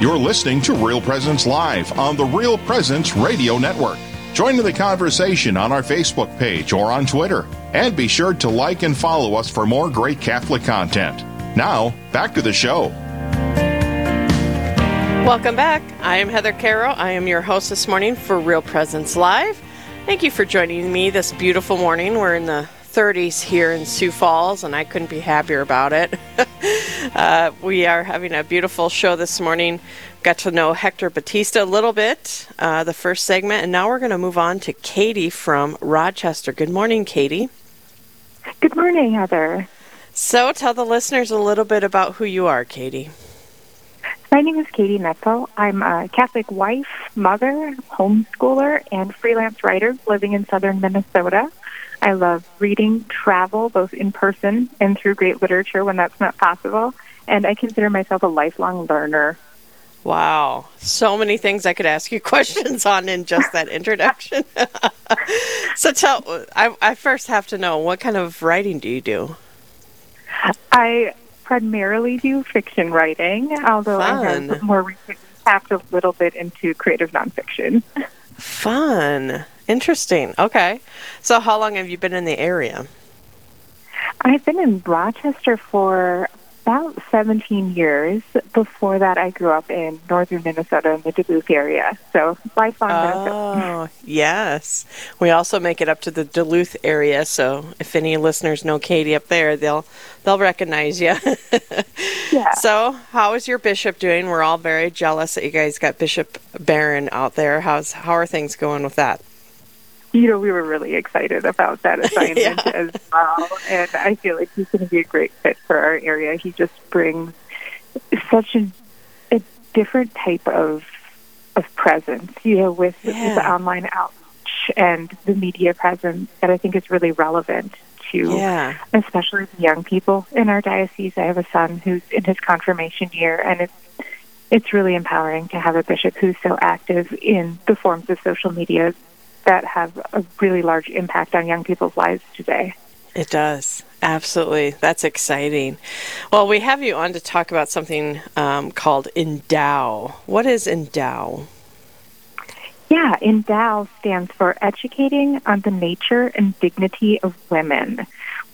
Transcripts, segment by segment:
You're listening to Real Presence Live on the Real Presence Radio Network. Join in the conversation on our Facebook page or on Twitter. And be sure to like and follow us for more great Catholic content. Now, back to the show. Welcome back. I am Heather Carroll. I am your host this morning for Real Presence Live. Thank you for joining me this beautiful morning. We're in the 30s here in Sioux Falls, and I couldn't be happier about it. uh, we are having a beautiful show this morning. Got to know Hector Batista a little bit, uh, the first segment, and now we're going to move on to Katie from Rochester. Good morning, Katie. Good morning, Heather. So, tell the listeners a little bit about who you are, Katie. My name is Katie Netzel. I'm a Catholic wife, mother, homeschooler, and freelance writer living in southern Minnesota. I love reading, travel, both in person and through great literature when that's not possible. And I consider myself a lifelong learner. Wow. So many things I could ask you questions on in just that introduction. so tell I, I first have to know what kind of writing do you do? I primarily do fiction writing, although Fun. I have more recently tapped a little bit into creative nonfiction. Fun. Interesting. Okay. So, how long have you been in the area? I've been in Rochester for about 17 years. Before that, I grew up in northern Minnesota in the Duluth area. So, lifelong Oh, yes. We also make it up to the Duluth area. So, if any listeners know Katie up there, they'll they'll recognize you. yeah. So, how is your bishop doing? We're all very jealous that you guys got Bishop Barron out there. How's how are things going with that? You know, we were really excited about that assignment yeah. as well. And I feel like he's going to be a great fit for our area. He just brings such a, a different type of of presence, you know, with, yeah. the online outreach and the media presence that I think is really relevant to, yeah. especially the young people in our diocese. I have a son who's in his confirmation year, and it's it's really empowering to have a bishop who's so active in the forms of social media that have a really large impact on young people's lives today. It does. Absolutely. That's exciting. Well, we have you on to talk about something um, called Endow. What is Endow? Yeah, Endow stands for Educating on the Nature and Dignity of Women.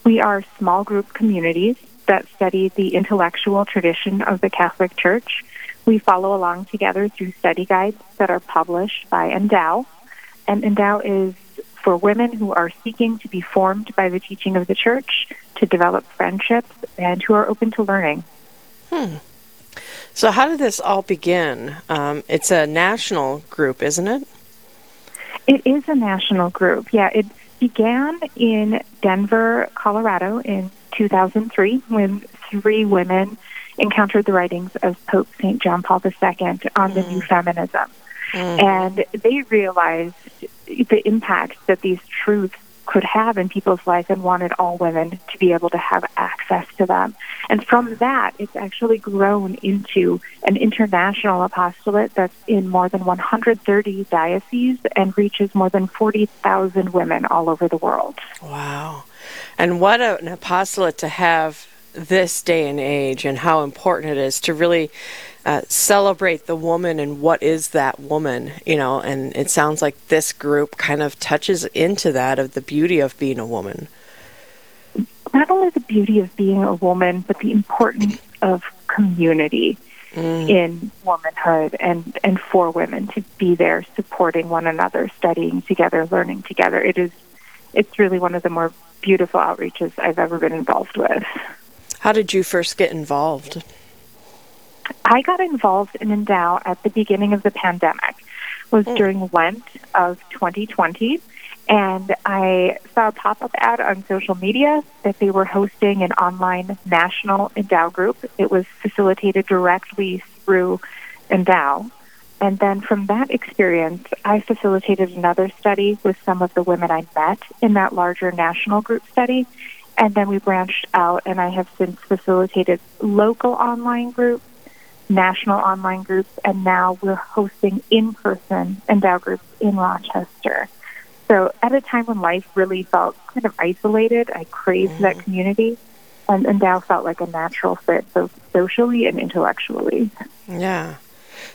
We are small group communities that study the intellectual tradition of the Catholic Church. We follow along together through study guides that are published by Endow and Endow is for women who are seeking to be formed by the teaching of the church, to develop friendships, and who are open to learning. Hmm. So, how did this all begin? Um, it's a national group, isn't it? It is a national group. Yeah, it began in Denver, Colorado in 2003 when three women encountered the writings of Pope St. John Paul II on the new hmm. feminism. Mm. And they realized the impact that these truths could have in people's life and wanted all women to be able to have access to them. And from that, it's actually grown into an international apostolate that's in more than 130 dioceses and reaches more than 40,000 women all over the world. Wow. And what an apostolate to have this day and age and how important it is to really uh, celebrate the woman and what is that woman, you know, and it sounds like this group kind of touches into that of the beauty of being a woman. Not only the beauty of being a woman, but the importance of community mm. in womanhood and, and for women to be there supporting one another, studying together, learning together. It is it's really one of the more beautiful outreaches I've ever been involved with. How did you first get involved? I got involved in Endow at the beginning of the pandemic. It was mm. during Lent of 2020, and I saw a pop-up ad on social media that they were hosting an online national Endow group. It was facilitated directly through Endow. And then from that experience, I facilitated another study with some of the women I met in that larger national group study. And then we branched out, and I have since facilitated local online groups national online groups, and now we're hosting in-person Endow groups in Rochester. So at a time when life really felt kind of isolated, I craved mm-hmm. that community, and Endow felt like a natural fit, both socially and intellectually. Yeah.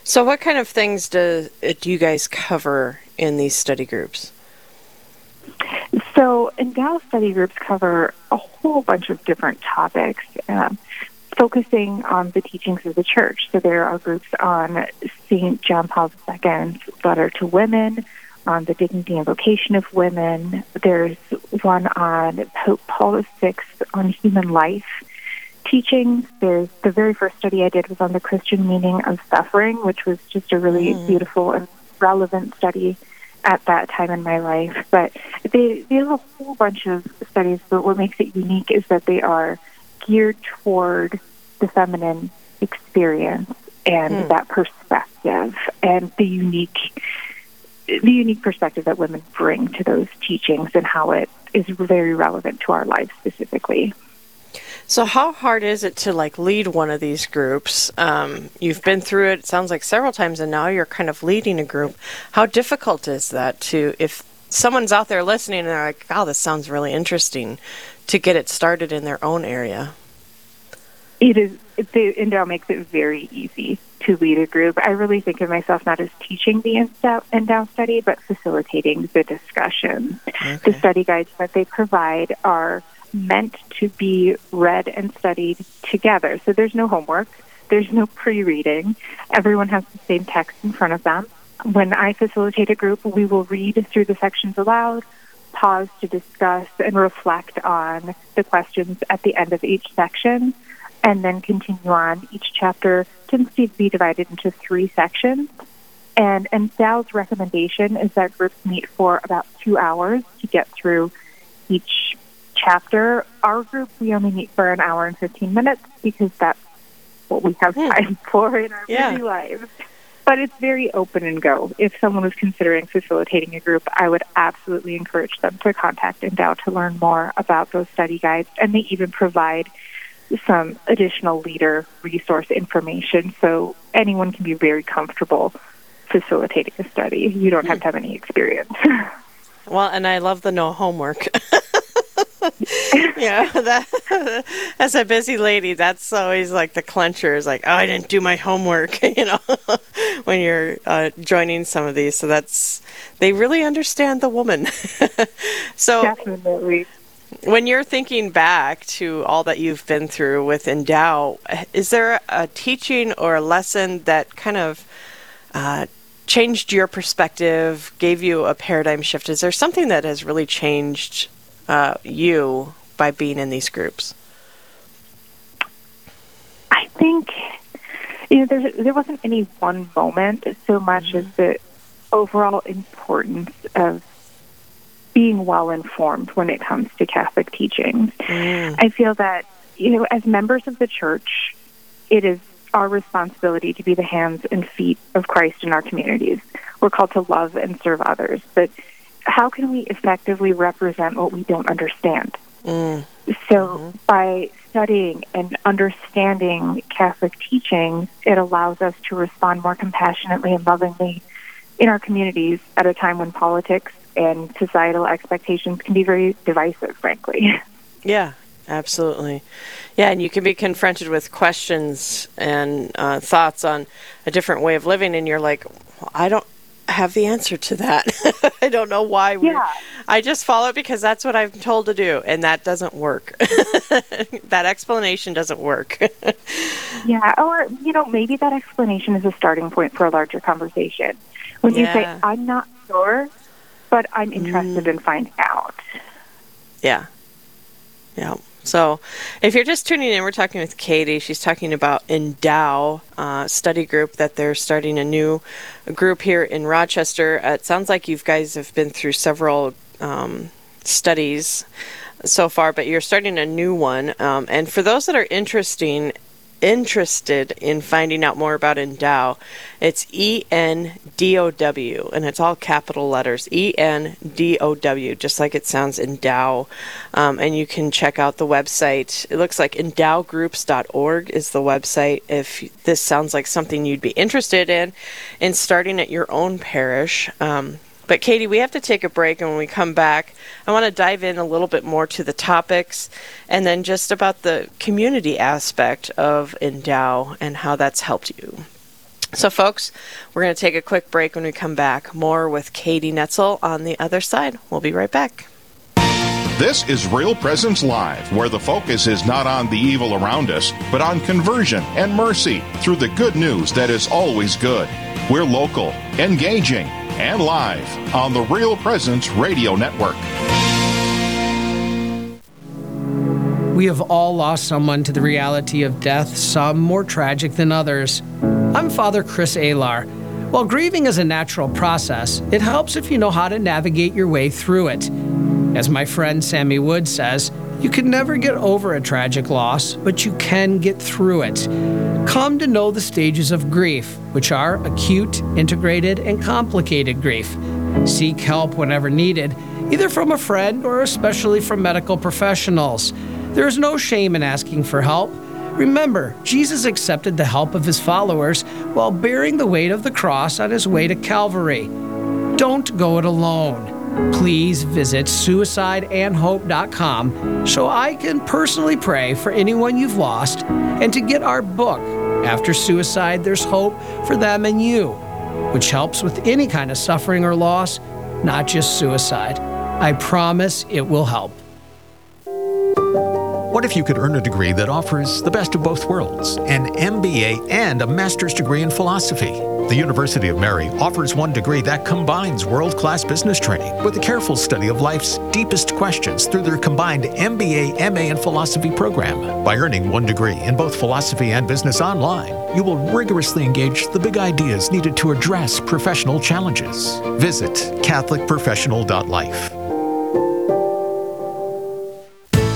So, what kind of things do, do you guys cover in these study groups? So, Endow study groups cover a whole bunch of different topics, um, focusing on the teachings of the church. So, there are groups on St. John Paul II's letter to women, on the dignity and vocation of women. There's one on Pope Paul VI on human life teachings. There's the very first study I did was on the Christian meaning of suffering, which was just a really mm. beautiful and relevant study at that time in my life. But they, they have a whole bunch of studies, but what makes it unique is that they are geared toward the feminine experience and mm. that perspective and the unique the unique perspective that women bring to those teachings and how it is very relevant to our lives specifically. So, how hard is it to like lead one of these groups? Um, you've been through it, it sounds like several times, and now you're kind of leading a group. How difficult is that to, if someone's out there listening and they're like, "Oh, this sounds really interesting," to get it started in their own area? It is. The Endow makes it very easy to lead a group. I really think of myself not as teaching the Endow study, but facilitating the discussion. Okay. The study guides that they provide are meant to be read and studied together. So there's no homework, there's no pre reading. Everyone has the same text in front of them. When I facilitate a group, we will read through the sections aloud, pause to discuss and reflect on the questions at the end of each section, and then continue on. Each chapter tends to be divided into three sections. And, and Sal's recommendation is that groups meet for about two hours to get through each chapter. Our group, we only meet for an hour and 15 minutes because that's what we have hmm. time for in our yeah. busy lives. But it's very open and go. If someone was considering facilitating a group, I would absolutely encourage them to contact Endow to learn more about those study guides. And they even provide some additional leader resource information so anyone can be very comfortable facilitating a study. You don't have to have any experience. Well, and I love the no homework. yeah, that as a busy lady, that's always like the clencher is like, oh, I didn't do my homework, you know, when you're uh, joining some of these. So that's they really understand the woman. so definitely. When you're thinking back to all that you've been through with Endow, is there a teaching or a lesson that kind of uh, changed your perspective, gave you a paradigm shift? Is there something that has really changed uh, you by being in these groups? I think you know there there wasn't any one moment so much mm-hmm. as the overall importance of being well informed when it comes to Catholic teachings. Mm. I feel that you know as members of the church, it is our responsibility to be the hands and feet of Christ in our communities. We're called to love and serve others, but how can we effectively represent what we don't understand? Mm. So, mm-hmm. by studying and understanding Catholic teaching, it allows us to respond more compassionately and lovingly in our communities at a time when politics and societal expectations can be very divisive, frankly. Yeah, absolutely. Yeah, and you can be confronted with questions and uh, thoughts on a different way of living, and you're like, well, I don't have the answer to that. I don't know why. Yeah. I just follow it because that's what I'm told to do, and that doesn't work. that explanation doesn't work. yeah, or, you know, maybe that explanation is a starting point for a larger conversation. When yeah. you say, I'm not sure, but I'm interested mm. in finding out. Yeah. Yeah. So, if you're just tuning in, we're talking with Katie. She's talking about Endow uh, study group that they're starting a new group here in Rochester. Uh, it sounds like you guys have been through several um, studies so far, but you're starting a new one. Um, and for those that are interesting, interested in finding out more about Endow, it's E N D O W, and it's all capital letters E N D O W, just like it sounds Endow. Um, and you can check out the website. It looks like endowgroups.org is the website if this sounds like something you'd be interested in, in starting at your own parish. Um, but Katie, we have to take a break, and when we come back, I want to dive in a little bit more to the topics and then just about the community aspect of Endow and how that's helped you. So, folks, we're going to take a quick break when we come back. More with Katie Netzel on the other side. We'll be right back. This is Real Presence Live, where the focus is not on the evil around us, but on conversion and mercy through the good news that is always good. We're local, engaging, and live on the Real Presence Radio Network. We have all lost someone to the reality of death, some more tragic than others. I'm Father Chris Alar. While grieving is a natural process, it helps if you know how to navigate your way through it. As my friend Sammy Wood says, you can never get over a tragic loss, but you can get through it. Come to know the stages of grief, which are acute, integrated, and complicated grief. Seek help whenever needed, either from a friend or especially from medical professionals. There is no shame in asking for help. Remember, Jesus accepted the help of his followers while bearing the weight of the cross on his way to Calvary. Don't go it alone please visit suicideandhope.com so I can personally pray for anyone you've lost and to get our book, After Suicide There's Hope for Them and You, which helps with any kind of suffering or loss, not just suicide. I promise it will help. What if you could earn a degree that offers the best of both worlds an MBA and a master's degree in philosophy? The University of Mary offers one degree that combines world class business training with a careful study of life's deepest questions through their combined MBA, MA, and philosophy program. By earning one degree in both philosophy and business online, you will rigorously engage the big ideas needed to address professional challenges. Visit CatholicProfessional.life.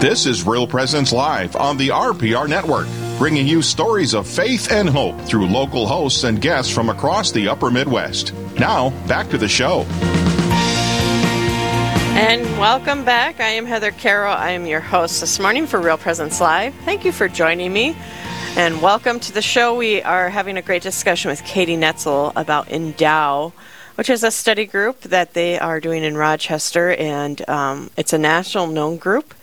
This is Real Presence Live on the RPR Network, bringing you stories of faith and hope through local hosts and guests from across the upper Midwest. Now, back to the show. And welcome back. I am Heather Carroll. I am your host this morning for Real Presence Live. Thank you for joining me. And welcome to the show. We are having a great discussion with Katie Netzel about Endow which is a study group that they are doing in Rochester, and um, it's a national known group.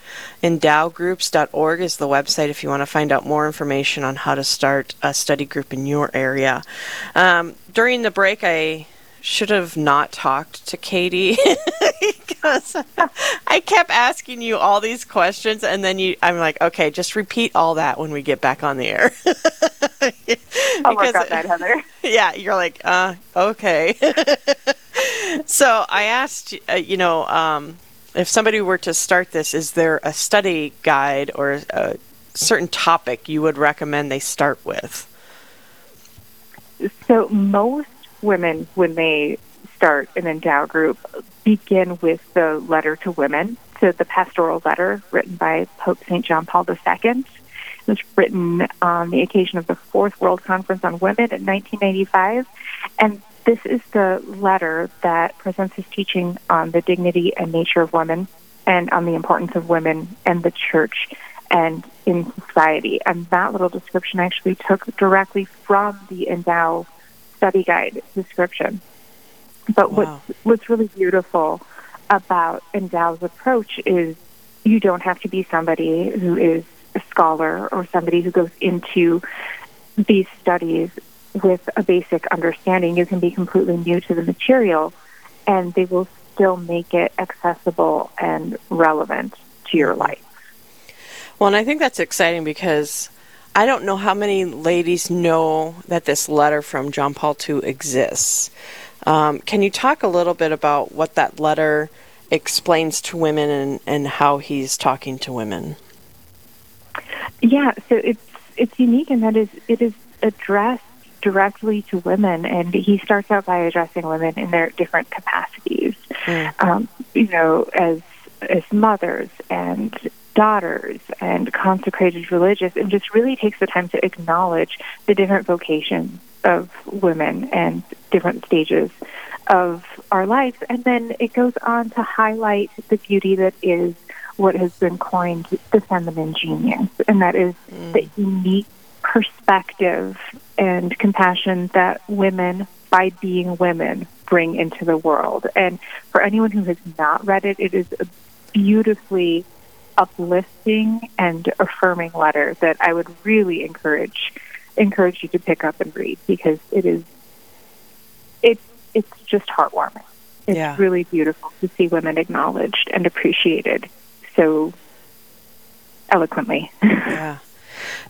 Endowgroups.org is the website if you want to find out more information on how to start a study group in your area. Um, during the break, I should have not talked to Katie because I kept asking you all these questions, and then you, I'm like, okay, just repeat all that when we get back on the air. I'll work on that, Heather. Yeah, you're like, uh, okay. so I asked, uh, you know, um, if somebody were to start this, is there a study guide or a certain topic you would recommend they start with? So most women, when they start an endow group, begin with the letter to women. So the pastoral letter written by Pope St. John Paul II. It was written on the occasion of the Fourth World Conference on Women in 1995. And this is the letter that presents his teaching on the dignity and nature of women and on the importance of women and the church and in society. And that little description I actually took directly from the Endow study guide description. But wow. what's, what's really beautiful about Endow's approach is you don't have to be somebody who is a scholar or somebody who goes into these studies with a basic understanding. You can be completely new to the material, and they will still make it accessible and relevant to your life. Well, and I think that's exciting because I don't know how many ladies know that this letter from John Paul II exists. Um, can you talk a little bit about what that letter explains to women and, and how he's talking to women? Yeah, so it's it's unique in that is it is addressed directly to women, and he starts out by addressing women in their different capacities. Mm. Um, you know, as as mothers and daughters and consecrated religious and just really takes the time to acknowledge the different vocations of women and different stages of our lives. And then it goes on to highlight the beauty that is what has been coined the feminine genius, and that is mm. the unique perspective and compassion that women, by being women, bring into the world. And for anyone who has not read it, it is a beautifully uplifting and affirming letter that I would really encourage encourage you to pick up and read because it is it's it's just heartwarming. It's yeah. really beautiful to see women acknowledged and appreciated so eloquently. yeah.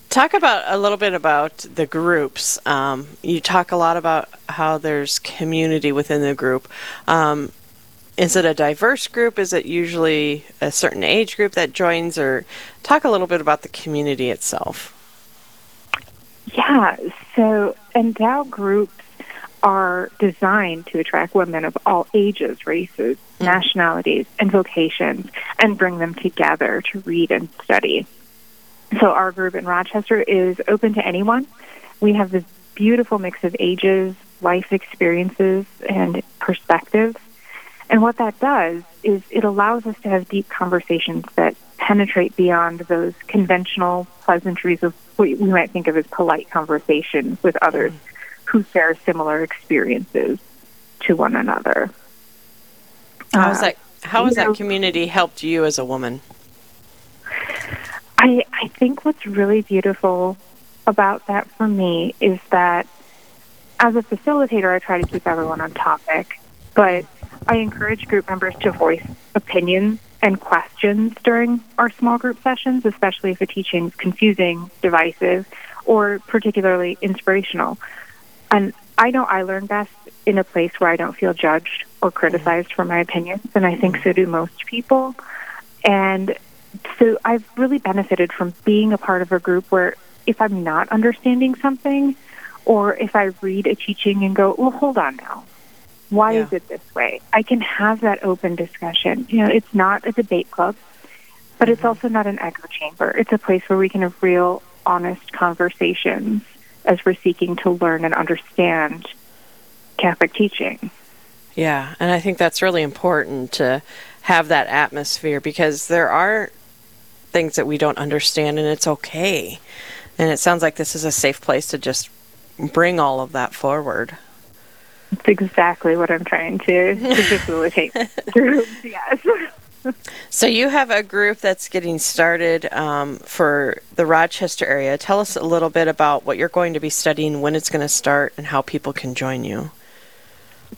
Talk about a little bit about the groups. Um, you talk a lot about how there's community within the group. Um, is it a diverse group? Is it usually a certain age group that joins, or talk a little bit about the community itself? Yeah, so Endow groups are designed to attract women of all ages, races, mm-hmm. nationalities, and vocations, and bring them together to read and study. So our group in Rochester is open to anyone. We have this beautiful mix of ages, life experiences, and perspectives. And what that does is it allows us to have deep conversations that penetrate beyond those conventional pleasantries of what we might think of as polite conversation with others who share similar experiences to one another. How has uh, that how has that community helped you as a woman? I I think what's really beautiful about that for me is that as a facilitator I try to keep everyone on topic, but I encourage group members to voice opinions and questions during our small group sessions, especially if the teaching is confusing, divisive, or particularly inspirational. And I know I learn best in a place where I don't feel judged or criticized for my opinions, and I think so do most people. And so I've really benefited from being a part of a group where if I'm not understanding something, or if I read a teaching and go, well, hold on now, why yeah. is it this way? I can have that open discussion. You know, it's not a debate club, but it's mm-hmm. also not an echo chamber. It's a place where we can have real, honest conversations as we're seeking to learn and understand Catholic teaching. Yeah, and I think that's really important to have that atmosphere because there are things that we don't understand and it's okay. And it sounds like this is a safe place to just bring all of that forward. That's exactly what I'm trying to, to facilitate groups, yes. So you have a group that's getting started um, for the Rochester area. Tell us a little bit about what you're going to be studying, when it's going to start, and how people can join you.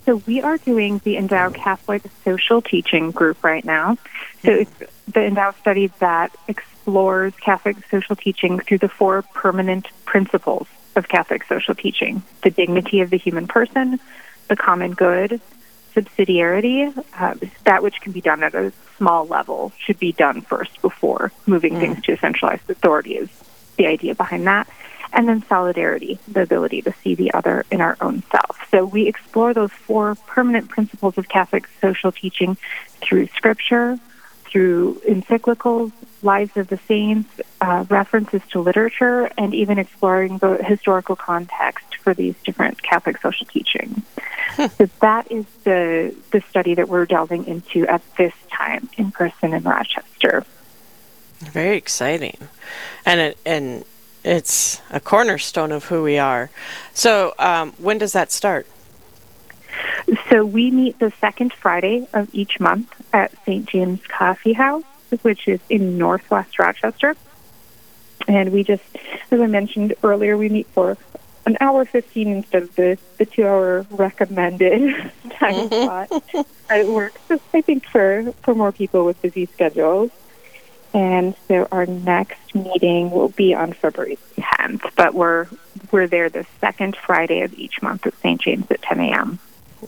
So we are doing the Endow Catholic Social Teaching group right now. So it's the Endow study that explores Catholic social teaching through the four permanent principles of Catholic social teaching the dignity of the human person, the common good, subsidiarity, uh, that which can be done at a small level should be done first before moving mm. things to a centralized authority, is the idea behind that. And then solidarity, the ability to see the other in our own self. So we explore those four permanent principles of Catholic social teaching through scripture, through encyclicals, lives of the saints, uh, references to literature, and even exploring the historical context for these different Catholic social teachings. Hmm. So that is the the study that we're delving into at this time in person in Rochester. Very exciting, and and it's a cornerstone of who we are. So um, when does that start? So we meet the second Friday of each month at St. James Coffee House, which is in Northwest Rochester. And we just, as I mentioned earlier, we meet for an hour 15 instead of the, the two hour recommended time slot. it works, I think, for, for more people with busy schedules. And so our next meeting will be on February 10th, but we're we're there the second Friday of each month at St. James at 10 a.m.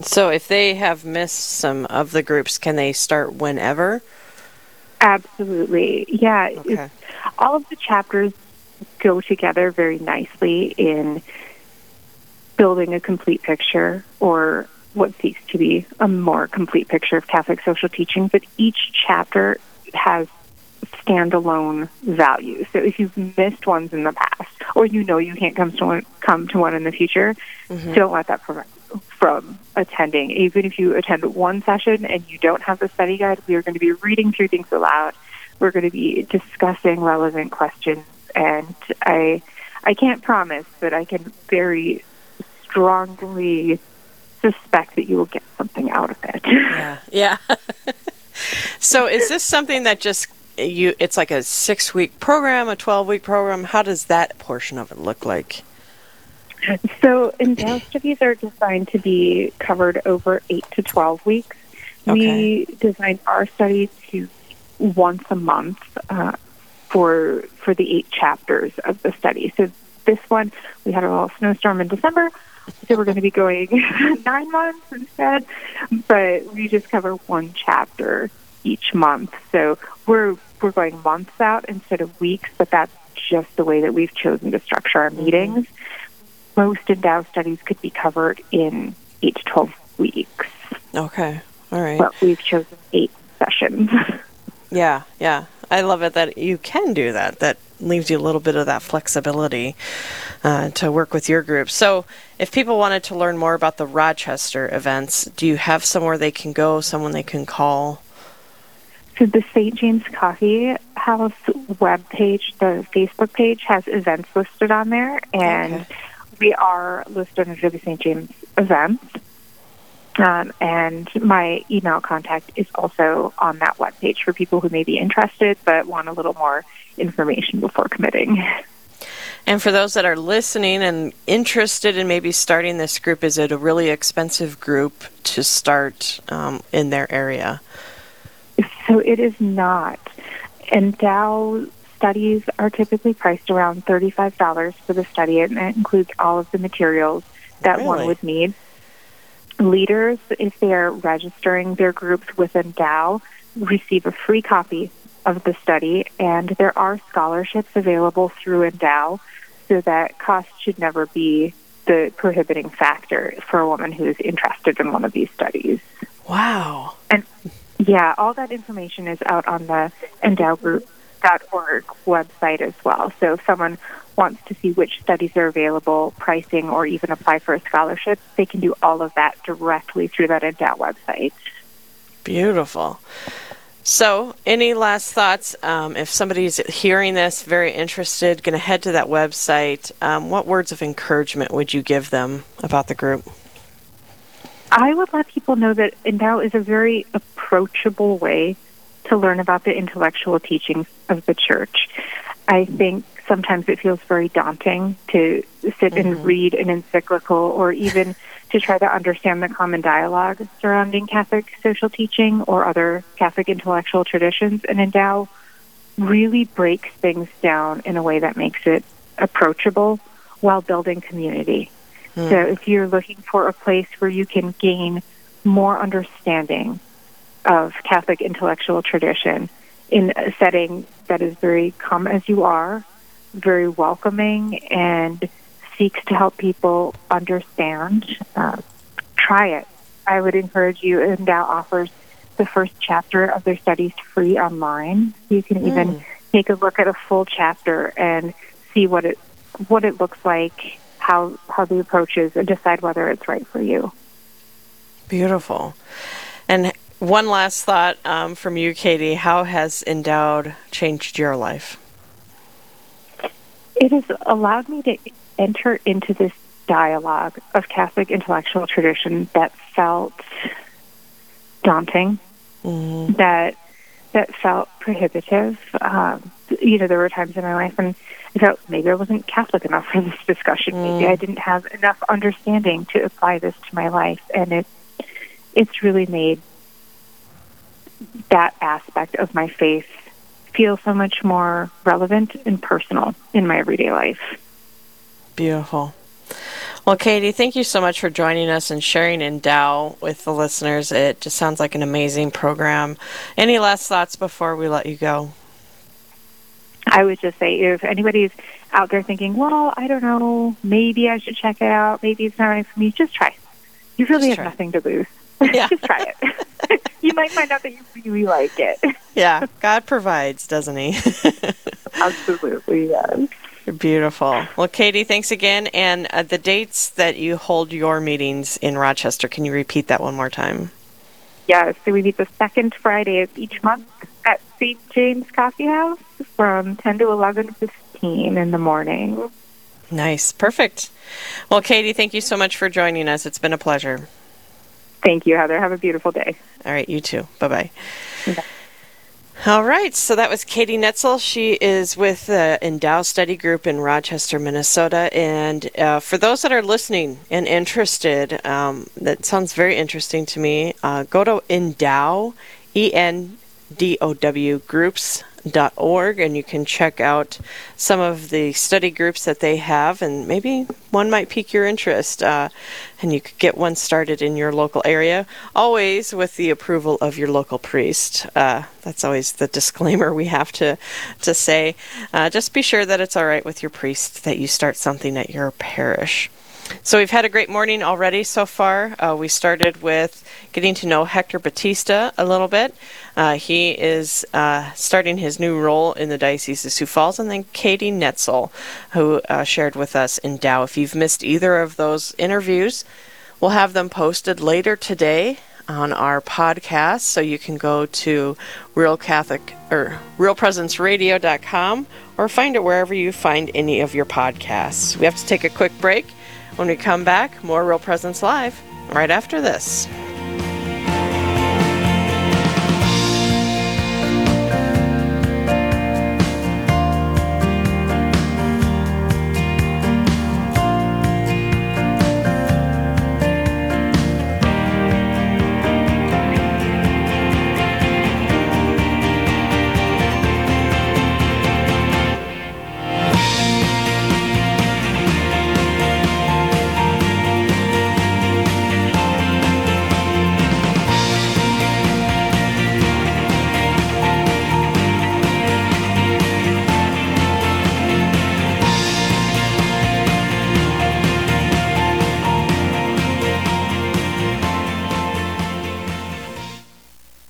So if they have missed some of the groups, can they start whenever? Absolutely. Yeah. Okay. All of the chapters go together very nicely in building a complete picture or what seeks to be a more complete picture of Catholic social teaching. But each chapter has standalone value. So if you've missed ones in the past, or you know you can't come to one, come to one in the future, mm-hmm. don't let that prevent you from attending. Even if you attend one session and you don't have the study guide, we are going to be reading through things aloud. We're going to be discussing relevant questions, and I I can't promise, but I can very strongly suspect that you will get something out of it. Yeah. Yeah. so is this something that just you it's like a 6 week program, a 12 week program? How does that portion of it look like? So Endow studies are designed to be covered over 8 to 12 weeks. Okay. We designed our studies to once a month uh, for for the eight chapters of the study. So this one, we had a little snowstorm in December, so we're going to be going nine months instead. But we just cover one chapter each month. So we're we're going months out instead of weeks, but that's just the way that we've chosen to structure our meetings. Most Endow studies could be covered in eight to twelve weeks. Okay. All right. But we've chosen eight sessions. Yeah, yeah. I love it that you can do that. That leaves you a little bit of that flexibility uh, to work with your group. So, if people wanted to learn more about the Rochester events, do you have somewhere they can go, someone they can call? So, the St. James Coffee House web page, the Facebook page, has events listed on there, and okay. we are listed under the St. James events. Um, and my email contact is also on that web page for people who may be interested but want a little more information before committing. And for those that are listening and interested in maybe starting this group, is it a really expensive group to start um, in their area? So it is not. Endow studies are typically priced around $35 for the study, and it includes all of the materials that really? one would need leaders, if they're registering their groups with Dow, receive a free copy of the study, and there are scholarships available through Endow, so that cost should never be the prohibiting factor for a woman who is interested in one of these studies. Wow. And yeah, all that information is out on the endowgroup.org website as well. So if someone wants to see which studies are available, pricing, or even apply for a scholarship, they can do all of that directly through that Endow website. Beautiful. So, any last thoughts? Um, if somebody's hearing this, very interested, going to head to that website, um, what words of encouragement would you give them about the group? I would let people know that Endow is a very approachable way to learn about the intellectual teachings of the church. I think sometimes it feels very daunting to sit mm-hmm. and read an encyclical or even to try to understand the common dialogue surrounding Catholic social teaching or other Catholic intellectual traditions. And Endow really breaks things down in a way that makes it approachable while building community. Mm. So if you're looking for a place where you can gain more understanding of Catholic intellectual tradition in a setting that is very come as you are very welcoming and seeks to help people understand. Uh, try it. I would encourage you. And Endow offers the first chapter of their studies free online. You can mm. even take a look at a full chapter and see what it what it looks like, how how the approach is, and decide whether it's right for you. Beautiful. And one last thought um, from you, Katie. How has Endowed changed your life? it has allowed me to enter into this dialogue of Catholic intellectual tradition that felt daunting, mm-hmm. that that felt prohibitive. Um, you know, there were times in my life when I felt maybe I wasn't Catholic enough for this discussion. Mm. Maybe I didn't have enough understanding to apply this to my life, and it it's really made that aspect of my faith feel so much more relevant and personal in my everyday life. Beautiful. Well, Katie, thank you so much for joining us and sharing Endow with the listeners. It just sounds like an amazing program. Any last thoughts before we let you go? I would just say if anybody's out there thinking, well, I don't know, maybe I should check it out, maybe it's not right for me, just try. You really just have try. nothing to lose. Yeah. Just try it. you might find out that you really like it. Yeah, God provides, doesn't He? Absolutely, yes. Beautiful. Well, Katie, thanks again. And uh, the dates that you hold your meetings in Rochester, can you repeat that one more time? Yes, so we meet the second Friday of each month at St. James Coffee House from 10 to 11.15 in the morning. Nice. Perfect. Well, Katie, thank you so much for joining us. It's been a pleasure. Thank you, Heather. Have a beautiful day. All right, you too. Bye bye. All right, so that was Katie Netzel. She is with the Endow Study Group in Rochester, Minnesota. And uh, for those that are listening and interested, um, that sounds very interesting to me. Uh, go to Endow, E N D O W groups org and you can check out some of the study groups that they have and maybe one might pique your interest uh, and you could get one started in your local area. Always with the approval of your local priest. Uh, that's always the disclaimer we have to to say. Uh, just be sure that it's all right with your priest that you start something at your parish so we've had a great morning already so far. Uh, we started with getting to know Hector Batista a little bit. Uh, he is uh, starting his new role in the Diocese of Sioux Falls, and then Katie Netzel, who uh, shared with us Endow. If you've missed either of those interviews, we'll have them posted later today on our podcast, so you can go to Real Catholic or RealPresenceRadio.com or find it wherever you find any of your podcasts. We have to take a quick break. When we come back, more Real Presence Live right after this.